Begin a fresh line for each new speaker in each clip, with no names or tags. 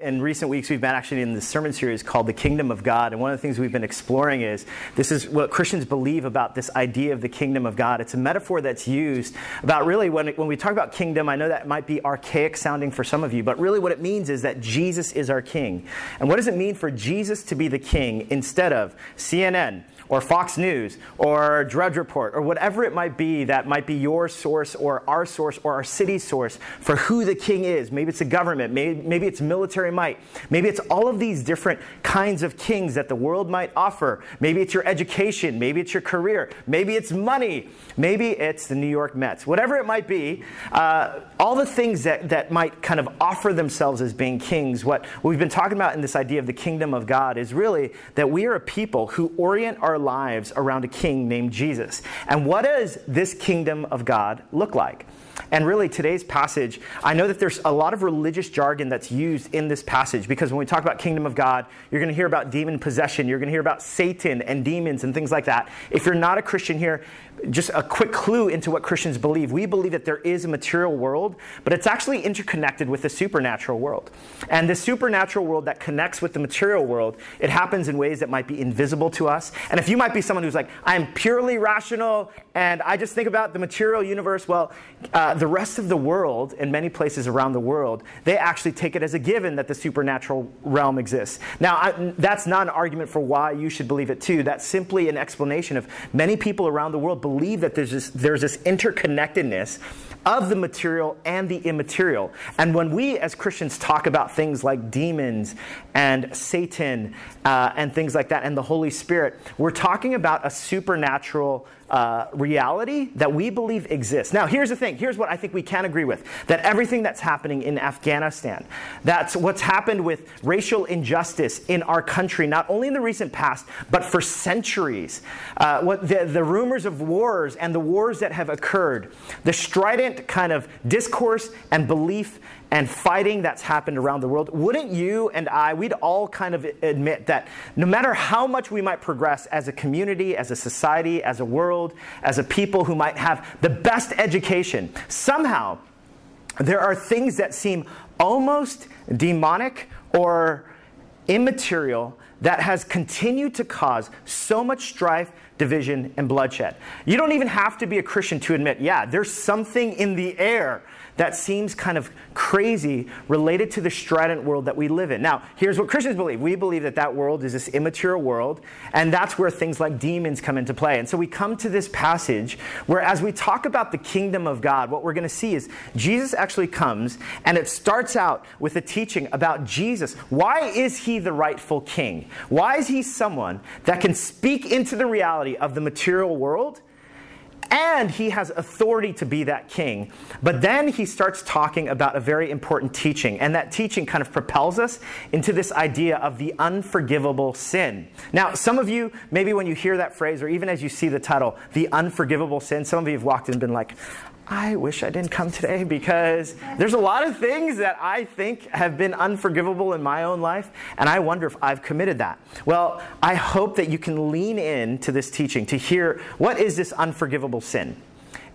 In recent weeks, we've been actually in this sermon series called The Kingdom of God. And one of the things we've been exploring is this is what Christians believe about this idea of the kingdom of God. It's a metaphor that's used about really when, when we talk about kingdom, I know that might be archaic sounding for some of you, but really what it means is that Jesus is our king. And what does it mean for Jesus to be the king instead of CNN? Or Fox News or Drudge Report or whatever it might be that might be your source or our source or our city's source for who the king is. Maybe it's the government, maybe, maybe it's military might, maybe it's all of these different kinds of kings that the world might offer. Maybe it's your education, maybe it's your career, maybe it's money, maybe it's the New York Mets. Whatever it might be, uh, all the things that, that might kind of offer themselves as being kings, what we've been talking about in this idea of the kingdom of God is really that we are a people who orient our lives around a king named Jesus. And what does this kingdom of God look like? And really, today's passage, I know that there's a lot of religious jargon that's used in this passage because when we talk about kingdom of God, you're going to hear about demon possession, you're going to hear about Satan and demons and things like that. If you're not a Christian here, just a quick clue into what Christians believe. We believe that there is a material world, but it's actually interconnected with the supernatural world. And the supernatural world that connects with the material world, it happens in ways that might be invisible to us. And if you might be someone who's like, I'm purely rational and I just think about the material universe, well, uh, the rest of the world, in many places around the world, they actually take it as a given that the supernatural realm exists. Now, I, that's not an argument for why you should believe it too. That's simply an explanation of many people around the world believe that there's this, there's this interconnectedness of the material and the immaterial. And when we as Christians talk about things like demons and Satan uh, and things like that and the Holy Spirit, we're talking about a supernatural uh, reality that we believe exists. Now, here's the thing. Here's what think we can agree with that everything that's happening in Afghanistan, that's what's happened with racial injustice in our country, not only in the recent past, but for centuries. Uh, what the, the rumors of wars and the wars that have occurred, the strident kind of discourse and belief and fighting that's happened around the world, wouldn't you and I, we'd all kind of admit that no matter how much we might progress as a community, as a society, as a world, as a people who might have the best education, somehow there are things that seem almost demonic or immaterial that has continued to cause so much strife, division, and bloodshed. You don't even have to be a Christian to admit, yeah, there's something in the air that seems kind of crazy related to the strident world that we live in. Now, here's what Christians believe we believe that that world is this immature world, and that's where things like demons come into play. And so we come to this passage where, as we talk about the kingdom of God, what we're going to see is Jesus actually comes, and it starts out with a teaching about Jesus. Why is he the rightful king? Why is he someone that can speak into the reality of the material world? And he has authority to be that king. But then he starts talking about a very important teaching, and that teaching kind of propels us into this idea of the unforgivable sin. Now, some of you, maybe when you hear that phrase, or even as you see the title, the unforgivable sin, some of you have walked in and been like, I wish I didn't come today because there's a lot of things that I think have been unforgivable in my own life, and I wonder if I've committed that. Well, I hope that you can lean in to this teaching to hear what is this unforgivable sin?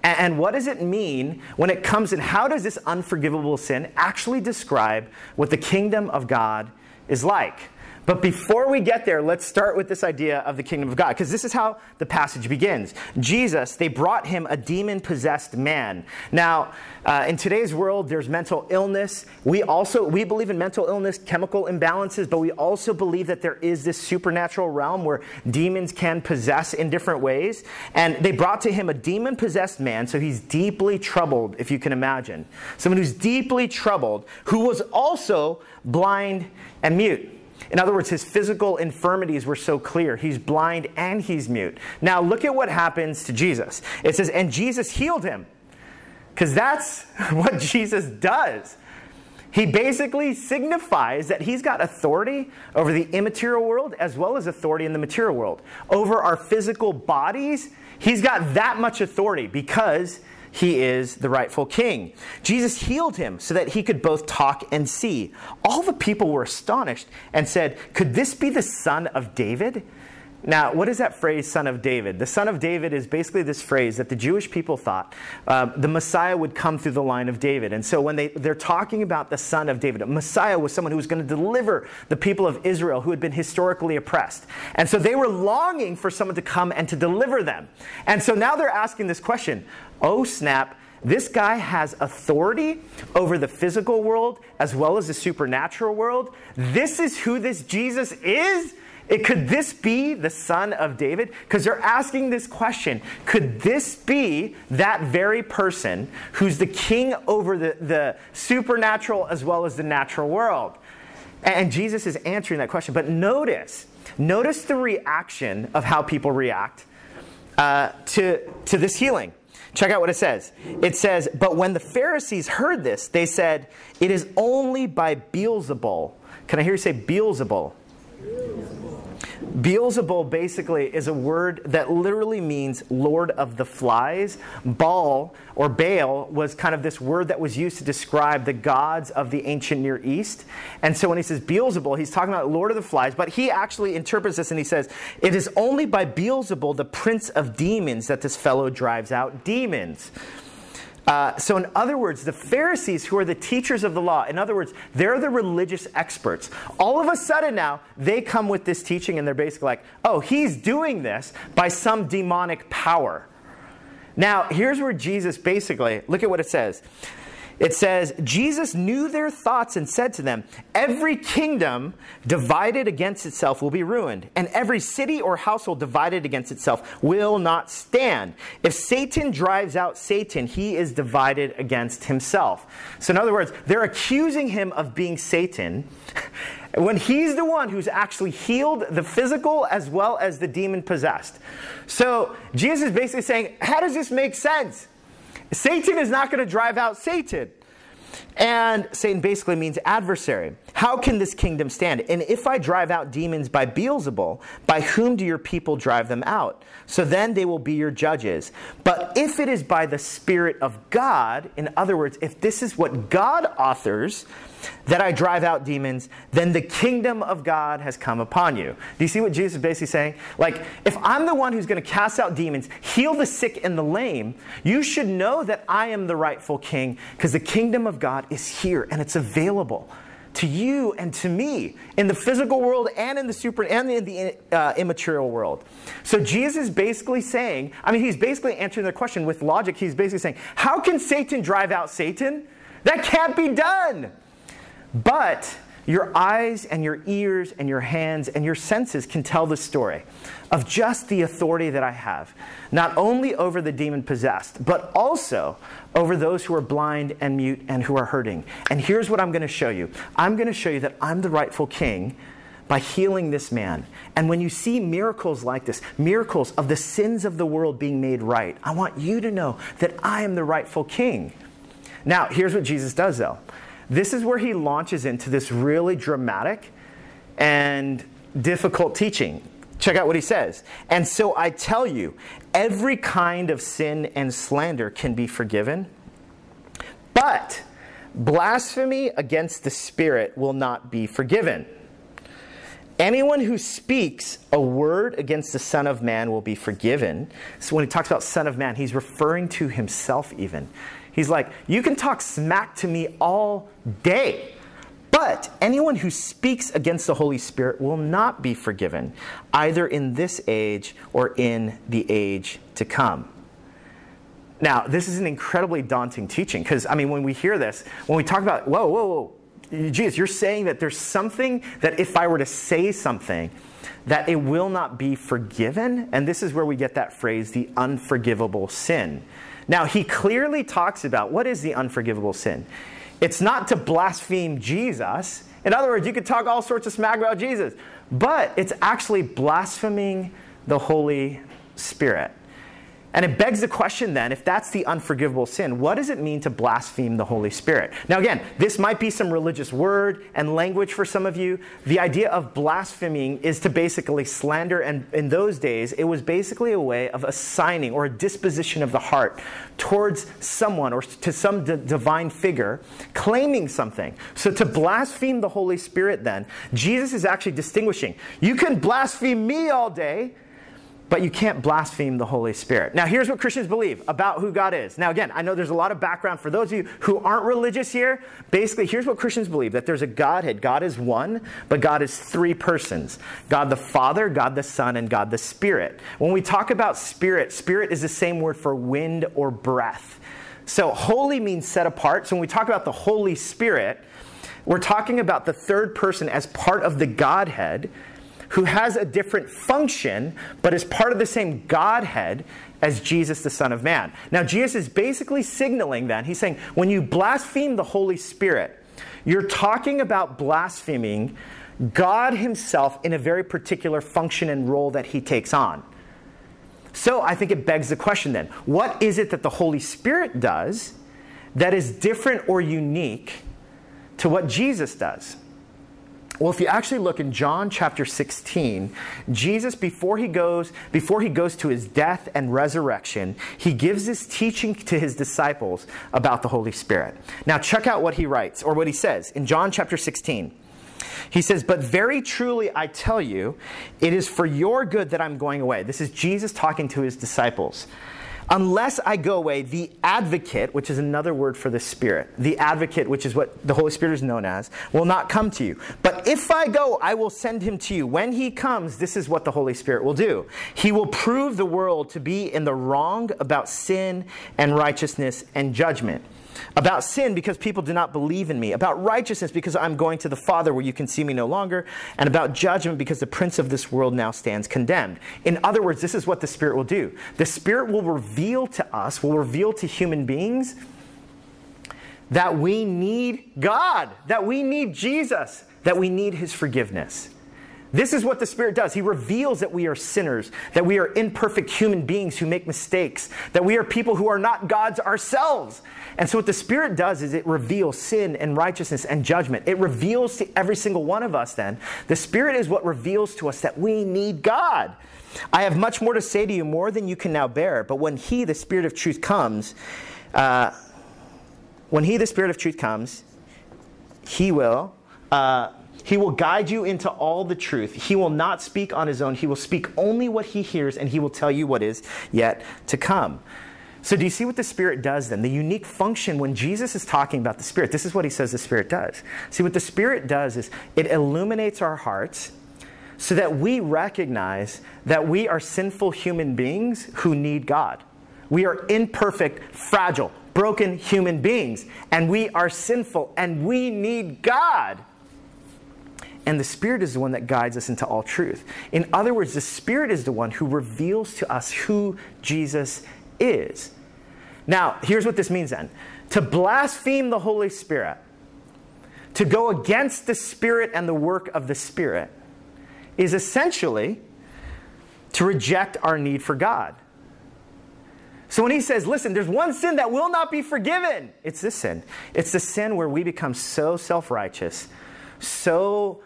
And what does it mean when it comes in? How does this unforgivable sin actually describe what the kingdom of God is like? But before we get there, let's start with this idea of the kingdom of God, because this is how the passage begins. Jesus, they brought him a demon possessed man. Now, uh, in today's world, there's mental illness. We also we believe in mental illness, chemical imbalances, but we also believe that there is this supernatural realm where demons can possess in different ways. And they brought to him a demon possessed man, so he's deeply troubled, if you can imagine. Someone who's deeply troubled, who was also blind and mute. In other words, his physical infirmities were so clear. He's blind and he's mute. Now, look at what happens to Jesus. It says, and Jesus healed him. Because that's what Jesus does. He basically signifies that he's got authority over the immaterial world as well as authority in the material world. Over our physical bodies, he's got that much authority because he is the rightful king. Jesus healed him so that he could both talk and see. All the people were astonished and said, Could this be the son of David? Now, what is that phrase, son of David? The son of David is basically this phrase that the Jewish people thought uh, the Messiah would come through the line of David. And so when they, they're talking about the son of David, a Messiah was someone who was going to deliver the people of Israel who had been historically oppressed. And so they were longing for someone to come and to deliver them. And so now they're asking this question oh, snap. This guy has authority over the physical world as well as the supernatural world. This is who this Jesus is. It, could this be the son of David? Because they're asking this question Could this be that very person who's the king over the, the supernatural as well as the natural world? And Jesus is answering that question. But notice, notice the reaction of how people react uh, to, to this healing. Check out what it says. It says, But when the Pharisees heard this, they said, It is only by Beelzebul. Can I hear you say Beelzebul? Beelzebul basically is a word that literally means Lord of the Flies. Baal or Baal was kind of this word that was used to describe the gods of the ancient Near East. And so when he says Beelzebul, he's talking about Lord of the Flies, but he actually interprets this and he says, It is only by Beelzebul, the prince of demons, that this fellow drives out demons. Uh, so, in other words, the Pharisees, who are the teachers of the law, in other words, they're the religious experts. All of a sudden now, they come with this teaching and they're basically like, oh, he's doing this by some demonic power. Now, here's where Jesus basically, look at what it says. It says, Jesus knew their thoughts and said to them, Every kingdom divided against itself will be ruined, and every city or household divided against itself will not stand. If Satan drives out Satan, he is divided against himself. So, in other words, they're accusing him of being Satan when he's the one who's actually healed the physical as well as the demon possessed. So, Jesus is basically saying, How does this make sense? Satan is not going to drive out Satan. And Satan basically means adversary. How can this kingdom stand? And if I drive out demons by Beelzebul, by whom do your people drive them out? So then they will be your judges. But if it is by the Spirit of God, in other words, if this is what God authors, that I drive out demons, then the kingdom of God has come upon you. Do you see what Jesus is basically saying? Like, if I'm the one who's going to cast out demons, heal the sick and the lame, you should know that I am the rightful king because the kingdom of God is here and it's available to you and to me in the physical world and in the super and in the uh, immaterial world. So Jesus is basically saying, I mean, he's basically answering the question with logic. He's basically saying, how can Satan drive out Satan? That can't be done. But your eyes and your ears and your hands and your senses can tell the story of just the authority that I have, not only over the demon possessed, but also over those who are blind and mute and who are hurting. And here's what I'm going to show you I'm going to show you that I'm the rightful king by healing this man. And when you see miracles like this, miracles of the sins of the world being made right, I want you to know that I am the rightful king. Now, here's what Jesus does though. This is where he launches into this really dramatic and difficult teaching. Check out what he says. And so I tell you, every kind of sin and slander can be forgiven, but blasphemy against the Spirit will not be forgiven. Anyone who speaks a word against the Son of Man will be forgiven. So when he talks about Son of Man, he's referring to himself even. He's like, You can talk smack to me all day, but anyone who speaks against the Holy Spirit will not be forgiven, either in this age or in the age to come. Now, this is an incredibly daunting teaching because, I mean, when we hear this, when we talk about, whoa, whoa, whoa, Jesus, you're saying that there's something that if I were to say something, that it will not be forgiven. And this is where we get that phrase, the unforgivable sin. Now, he clearly talks about what is the unforgivable sin. It's not to blaspheme Jesus. In other words, you could talk all sorts of smack about Jesus, but it's actually blaspheming the Holy Spirit. And it begs the question then if that's the unforgivable sin, what does it mean to blaspheme the Holy Spirit? Now, again, this might be some religious word and language for some of you. The idea of blaspheming is to basically slander, and in those days, it was basically a way of assigning or a disposition of the heart towards someone or to some d- divine figure claiming something. So, to blaspheme the Holy Spirit, then, Jesus is actually distinguishing. You can blaspheme me all day but you can't blaspheme the Holy Spirit. Now, here's what Christians believe about who God is. Now, again, I know there's a lot of background for those of you who aren't religious here. Basically, here's what Christians believe that there's a Godhead. God is one, but God is three persons God the Father, God the Son, and God the Spirit. When we talk about spirit, spirit is the same word for wind or breath. So, holy means set apart. So, when we talk about the Holy Spirit, we're talking about the third person as part of the Godhead who has a different function, but is part of the same Godhead as Jesus, the Son of Man. Now, Jesus is basically signaling then, he's saying, when you blaspheme the Holy Spirit, you're talking about blaspheming God Himself in a very particular function and role that He takes on. So I think it begs the question then what is it that the Holy Spirit does that is different or unique to what Jesus does? Well, if you actually look in John chapter 16, Jesus, before he goes, before he goes to his death and resurrection, he gives this teaching to his disciples about the Holy Spirit. Now, check out what he writes, or what he says in John chapter 16. He says, But very truly I tell you, it is for your good that I'm going away. This is Jesus talking to his disciples. Unless I go away, the advocate, which is another word for the Spirit, the advocate, which is what the Holy Spirit is known as, will not come to you. But if I go, I will send him to you. When he comes, this is what the Holy Spirit will do. He will prove the world to be in the wrong about sin and righteousness and judgment. About sin, because people do not believe in me. About righteousness, because I'm going to the Father where you can see me no longer. And about judgment, because the prince of this world now stands condemned. In other words, this is what the Spirit will do the Spirit will reveal to us, will reveal to human beings that we need God, that we need Jesus, that we need His forgiveness. This is what the Spirit does. He reveals that we are sinners, that we are imperfect human beings who make mistakes, that we are people who are not gods ourselves. And so, what the Spirit does is it reveals sin and righteousness and judgment. It reveals to every single one of us, then. The Spirit is what reveals to us that we need God. I have much more to say to you, more than you can now bear. But when He, the Spirit of truth, comes, uh, when He, the Spirit of truth, comes, He will. Uh, he will guide you into all the truth. He will not speak on his own. He will speak only what he hears, and he will tell you what is yet to come. So, do you see what the Spirit does then? The unique function when Jesus is talking about the Spirit, this is what he says the Spirit does. See, what the Spirit does is it illuminates our hearts so that we recognize that we are sinful human beings who need God. We are imperfect, fragile, broken human beings, and we are sinful, and we need God. And the Spirit is the one that guides us into all truth. In other words, the Spirit is the one who reveals to us who Jesus is. Now, here's what this means then to blaspheme the Holy Spirit, to go against the Spirit and the work of the Spirit, is essentially to reject our need for God. So when he says, listen, there's one sin that will not be forgiven, it's this sin. It's the sin where we become so self righteous, so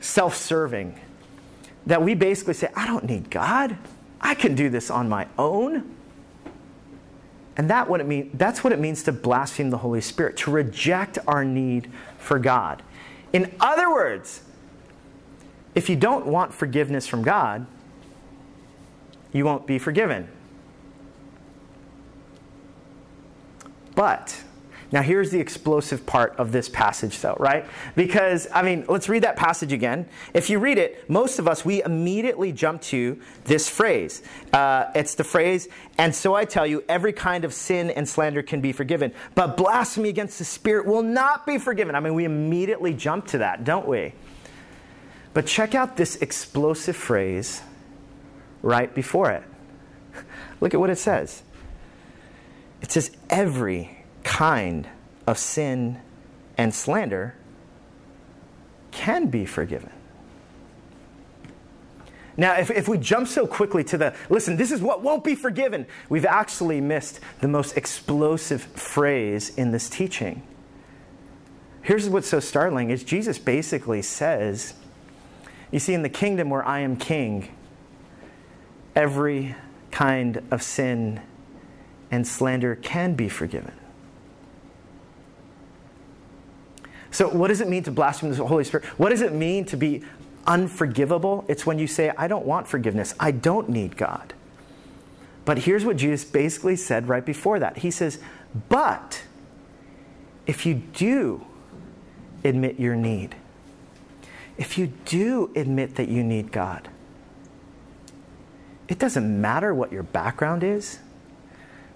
self serving that we basically say, I don't need God. I can do this on my own. And that what it mean, that's what it means to blaspheme the Holy Spirit, to reject our need for God. In other words, if you don't want forgiveness from God, you won't be forgiven. But now, here's the explosive part of this passage, though, right? Because, I mean, let's read that passage again. If you read it, most of us, we immediately jump to this phrase. Uh, it's the phrase, and so I tell you, every kind of sin and slander can be forgiven, but blasphemy against the Spirit will not be forgiven. I mean, we immediately jump to that, don't we? But check out this explosive phrase right before it. Look at what it says. It says, every kind of sin and slander can be forgiven. Now, if, if we jump so quickly to the, listen, this is what won't be forgiven, we've actually missed the most explosive phrase in this teaching. Here's what's so startling is Jesus basically says, you see, in the kingdom where I am king, every kind of sin and slander can be forgiven. So, what does it mean to blaspheme the Holy Spirit? What does it mean to be unforgivable? It's when you say, I don't want forgiveness. I don't need God. But here's what Jesus basically said right before that He says, But if you do admit your need, if you do admit that you need God, it doesn't matter what your background is.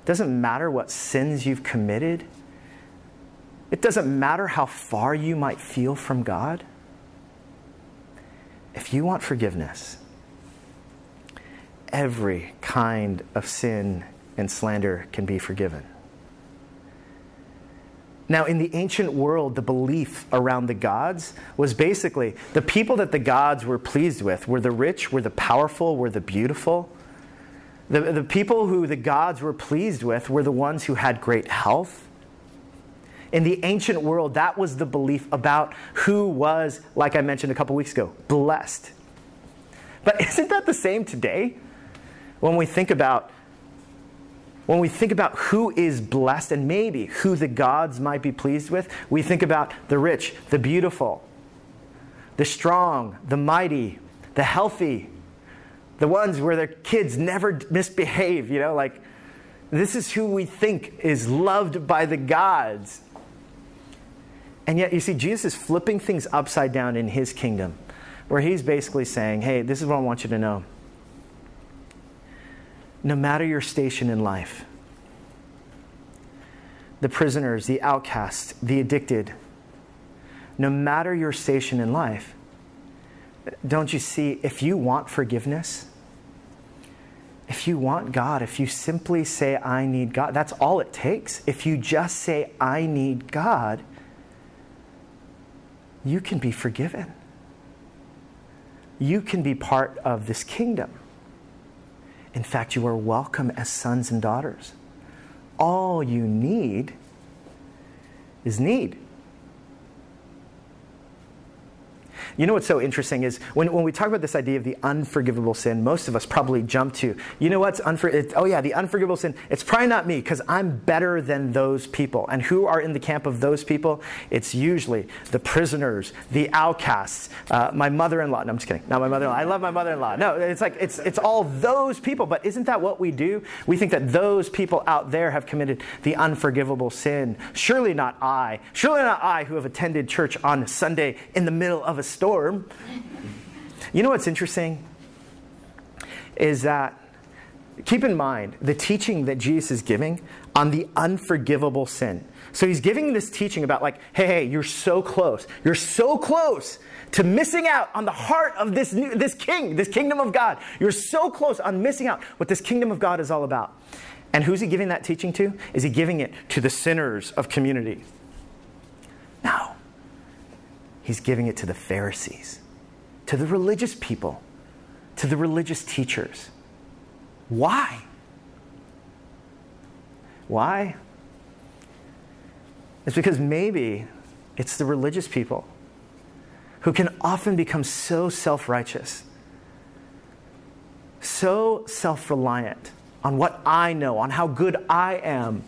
It doesn't matter what sins you've committed. It doesn't matter how far you might feel from God. If you want forgiveness, every kind of sin and slander can be forgiven. Now, in the ancient world, the belief around the gods was basically the people that the gods were pleased with were the rich, were the powerful, were the beautiful. The, the people who the gods were pleased with were the ones who had great health. In the ancient world, that was the belief about who was, like I mentioned a couple weeks ago, blessed. But isn't that the same today? When we think about when we think about who is blessed and maybe who the gods might be pleased with, we think about the rich, the beautiful, the strong, the mighty, the healthy, the ones where their kids never misbehave, you know, like this is who we think is loved by the gods. And yet, you see, Jesus is flipping things upside down in his kingdom, where he's basically saying, hey, this is what I want you to know no matter your station in life. The prisoners, the outcasts, the addicted, no matter your station in life, don't you see, if you want forgiveness, if you want God, if you simply say, I need God, that's all it takes. If you just say, I need God, you can be forgiven. You can be part of this kingdom. In fact, you are welcome as sons and daughters. All you need is need. You know what's so interesting is when, when we talk about this idea of the unforgivable sin, most of us probably jump to, you know what's unfor- oh yeah, the unforgivable sin, it's probably not me because I'm better than those people. And who are in the camp of those people? It's usually the prisoners, the outcasts, uh, my mother-in-law. No, I'm just kidding. Not my mother-in-law. I love my mother-in-law. No, it's like, it's, it's all those people. But isn't that what we do? We think that those people out there have committed the unforgivable sin. Surely not I. Surely not I who have attended church on Sunday in the middle of a storm storm. You know what's interesting? Is that, keep in mind, the teaching that Jesus is giving on the unforgivable sin. So he's giving this teaching about, like, hey, hey, you're so close. You're so close to missing out on the heart of this, new, this king, this kingdom of God. You're so close on missing out what this kingdom of God is all about. And who's he giving that teaching to? Is he giving it to the sinners of community? He's giving it to the Pharisees, to the religious people, to the religious teachers. Why? Why? It's because maybe it's the religious people who can often become so self righteous, so self reliant on what I know, on how good I am,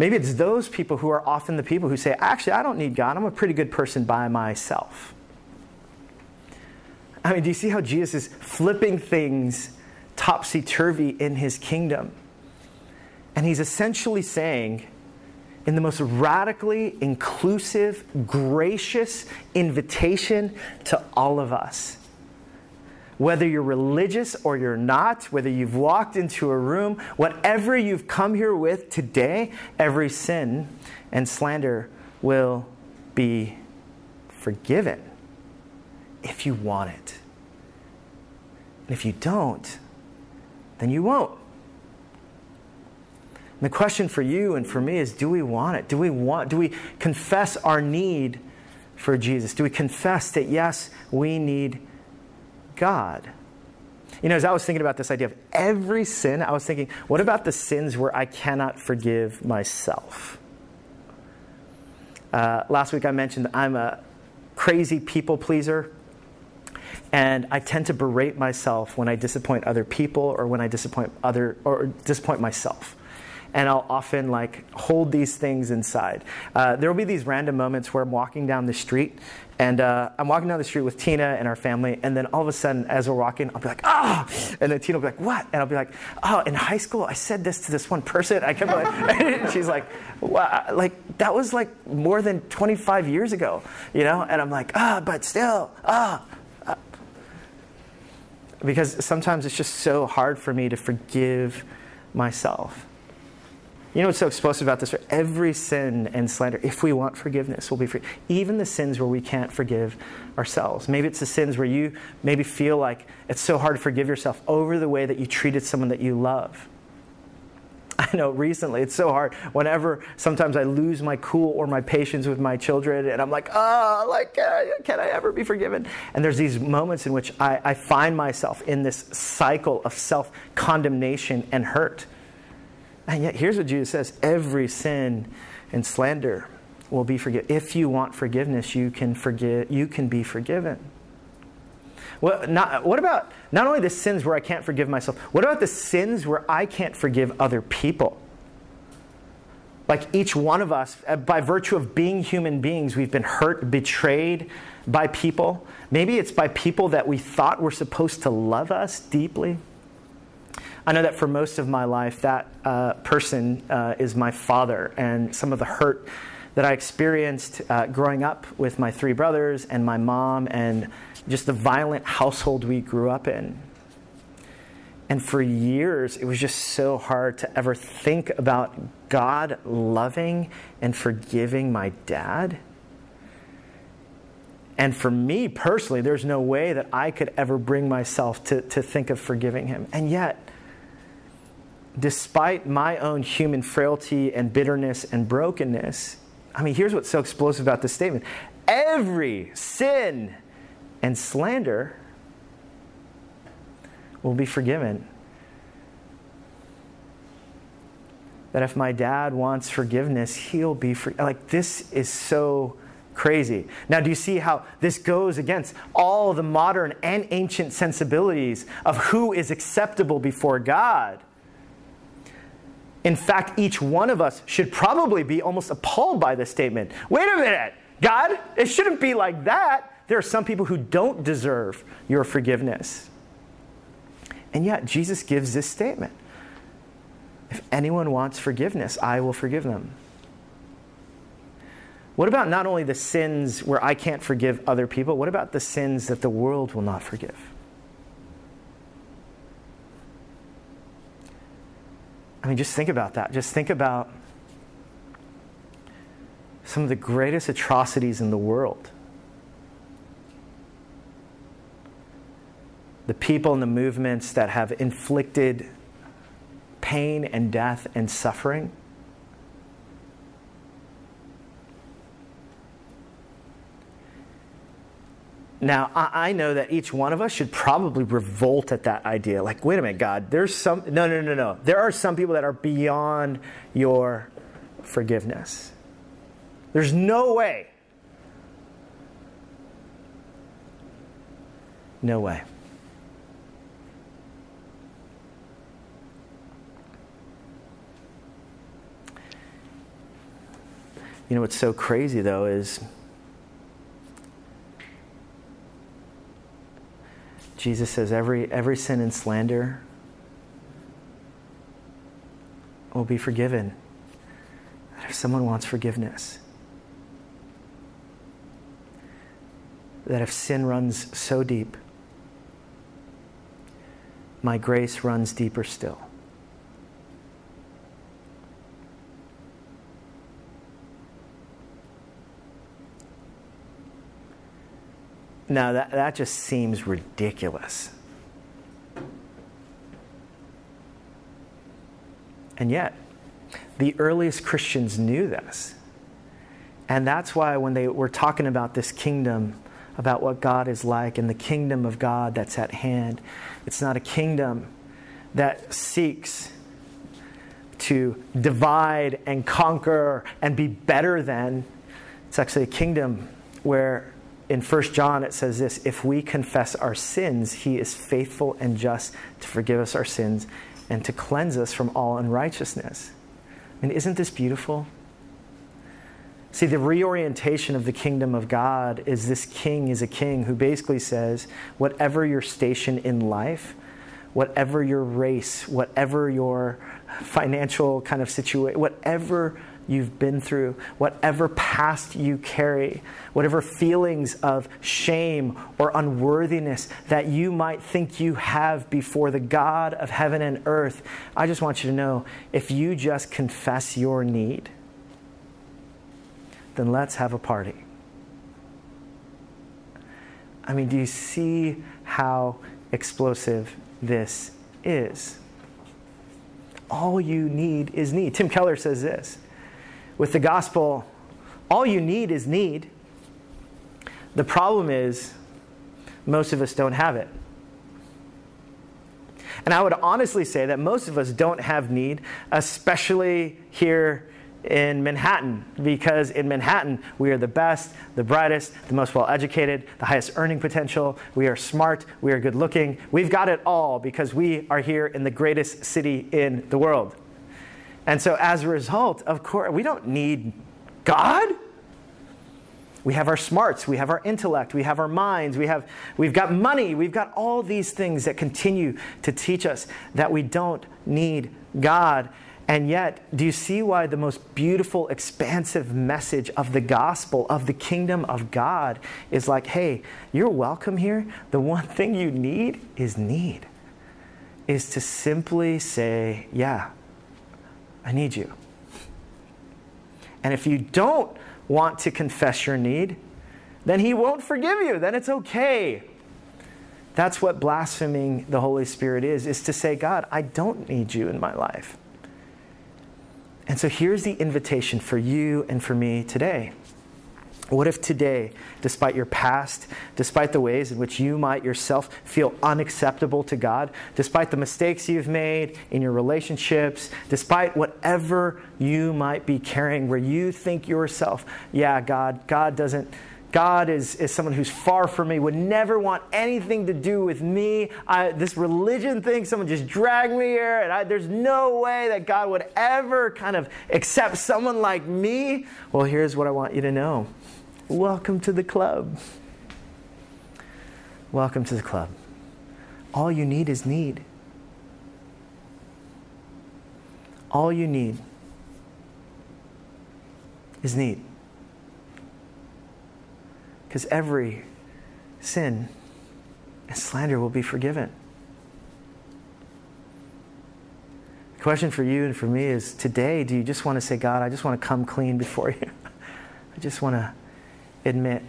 Maybe it's those people who are often the people who say, actually, I don't need God. I'm a pretty good person by myself. I mean, do you see how Jesus is flipping things topsy turvy in his kingdom? And he's essentially saying, in the most radically inclusive, gracious invitation to all of us whether you're religious or you're not, whether you've walked into a room, whatever you've come here with today, every sin and slander will be forgiven if you want it. And if you don't, then you won't. And the question for you and for me is do we want it? Do we want do we confess our need for Jesus? Do we confess that yes, we need God. You know, as I was thinking about this idea of every sin, I was thinking, what about the sins where I cannot forgive myself? Uh, last week I mentioned I'm a crazy people pleaser. And I tend to berate myself when I disappoint other people or when I disappoint other or disappoint myself and I'll often like hold these things inside. Uh, there will be these random moments where I'm walking down the street and uh, I'm walking down the street with Tina and our family, and then all of a sudden, as we're walking, I'll be like, ah! Oh! And then Tina will be like, what? And I'll be like, oh, in high school, I said this to this one person. I kept like, she's like, wow, like, that was like more than 25 years ago, you know? And I'm like, ah, but still, ah. Because sometimes it's just so hard for me to forgive myself. You know what's so explosive about this? For every sin and slander, if we want forgiveness, we'll be free. Even the sins where we can't forgive ourselves. Maybe it's the sins where you maybe feel like it's so hard to forgive yourself over the way that you treated someone that you love. I know recently it's so hard. Whenever sometimes I lose my cool or my patience with my children, and I'm like, oh, like, uh, can I ever be forgiven? And there's these moments in which I, I find myself in this cycle of self condemnation and hurt. And yet, here's what Jesus says every sin and slander will be forgiven. If you want forgiveness, you can, forgive, you can be forgiven. Well, not, what about not only the sins where I can't forgive myself, what about the sins where I can't forgive other people? Like each one of us, uh, by virtue of being human beings, we've been hurt, betrayed by people. Maybe it's by people that we thought were supposed to love us deeply. I know that for most of my life, that uh, person uh, is my father, and some of the hurt that I experienced uh, growing up with my three brothers and my mom, and just the violent household we grew up in. And for years, it was just so hard to ever think about God loving and forgiving my dad. And for me personally, there's no way that I could ever bring myself to, to think of forgiving him. And yet, despite my own human frailty and bitterness and brokenness, I mean, here's what's so explosive about this statement every sin and slander will be forgiven. That if my dad wants forgiveness, he'll be free. Like, this is so crazy. Now, do you see how this goes against all the modern and ancient sensibilities of who is acceptable before God? In fact, each one of us should probably be almost appalled by this statement. Wait a minute, God, it shouldn't be like that. There are some people who don't deserve your forgiveness. And yet, Jesus gives this statement If anyone wants forgiveness, I will forgive them. What about not only the sins where I can't forgive other people, what about the sins that the world will not forgive? I mean, just think about that. Just think about some of the greatest atrocities in the world. The people and the movements that have inflicted pain and death and suffering. Now, I know that each one of us should probably revolt at that idea. Like, wait a minute, God, there's some, no, no, no, no. There are some people that are beyond your forgiveness. There's no way. No way. You know what's so crazy, though, is Jesus says every, every sin and slander will be forgiven. If someone wants forgiveness, that if sin runs so deep, my grace runs deeper still. Now, that, that just seems ridiculous. And yet, the earliest Christians knew this. And that's why when they were talking about this kingdom about what God is like and the kingdom of God that's at hand. It's not a kingdom that seeks to divide and conquer and be better than. It's actually a kingdom where in 1 John it says this if we confess our sins, he is faithful and just to forgive us our sins and to cleanse us from all unrighteousness. I mean, isn't this beautiful? See, the reorientation of the kingdom of God is this king is a king who basically says, whatever your station in life, whatever your race, whatever your financial kind of situation, whatever you've been through, whatever past you carry, whatever feelings of shame or unworthiness that you might think you have before the God of heaven and earth, I just want you to know if you just confess your need, then let's have a party. I mean, do you see how explosive this is? All you need is need. Tim Keller says this with the gospel, all you need is need. The problem is, most of us don't have it. And I would honestly say that most of us don't have need, especially here in Manhattan because in Manhattan we are the best, the brightest, the most well educated, the highest earning potential. We are smart, we are good looking. We've got it all because we are here in the greatest city in the world. And so as a result, of course, we don't need God. We have our smarts, we have our intellect, we have our minds, we have, we've got money, we've got all these things that continue to teach us that we don't need God. And yet, do you see why the most beautiful, expansive message of the gospel, of the kingdom of God, is like, hey, you're welcome here. The one thing you need is need, is to simply say, yeah, I need you. And if you don't want to confess your need, then He won't forgive you. Then it's okay. That's what blaspheming the Holy Spirit is, is to say, God, I don't need you in my life. And so here's the invitation for you and for me today. What if today, despite your past, despite the ways in which you might yourself feel unacceptable to God, despite the mistakes you've made in your relationships, despite whatever you might be carrying where you think yourself, yeah, God, God doesn't God is, is someone who's far from me, would never want anything to do with me. I, this religion thing, someone just dragged me here, and I, there's no way that God would ever kind of accept someone like me. Well, here's what I want you to know Welcome to the club. Welcome to the club. All you need is need. All you need is need. Because every sin and slander will be forgiven. The question for you and for me is today, do you just want to say, God, I just want to come clean before you? I just want to admit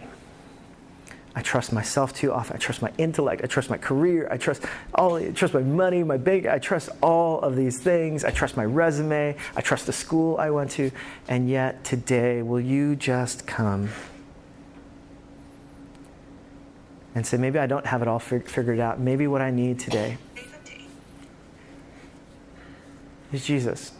I trust myself too often. I trust my intellect. I trust my career. I trust all. I trust my money, my bank. I trust all of these things. I trust my resume. I trust the school I went to. And yet today, will you just come and say, maybe I don't have it all fig- figured out. Maybe what I need today is Jesus.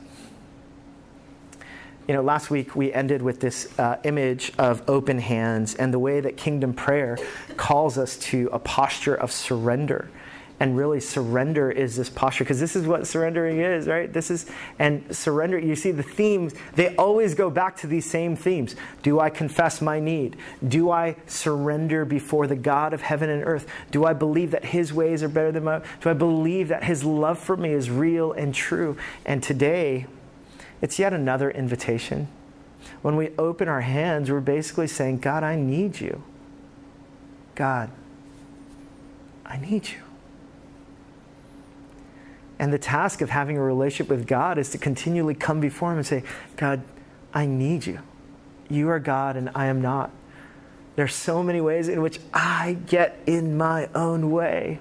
You know, last week we ended with this uh, image of open hands and the way that kingdom prayer calls us to a posture of surrender. And really surrender is this posture because this is what surrendering is right? This is and surrender you see the themes they always go back to these same themes. Do i confess my need? Do i surrender before the god of heaven and earth? Do i believe that his ways are better than my do i believe that his love for me is real and true? And today it's yet another invitation when we open our hands we're basically saying god i need you god i need you and the task of having a relationship with God is to continually come before Him and say, God, I need you. You are God and I am not. There are so many ways in which I get in my own way.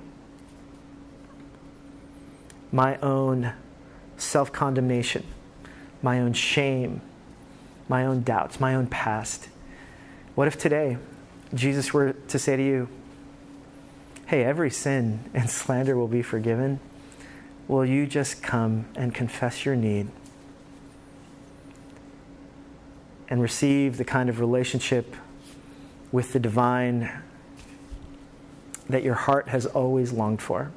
My own self condemnation, my own shame, my own doubts, my own past. What if today Jesus were to say to you, hey, every sin and slander will be forgiven, will you just come and confess your need and receive the kind of relationship with the divine that your heart has always longed for?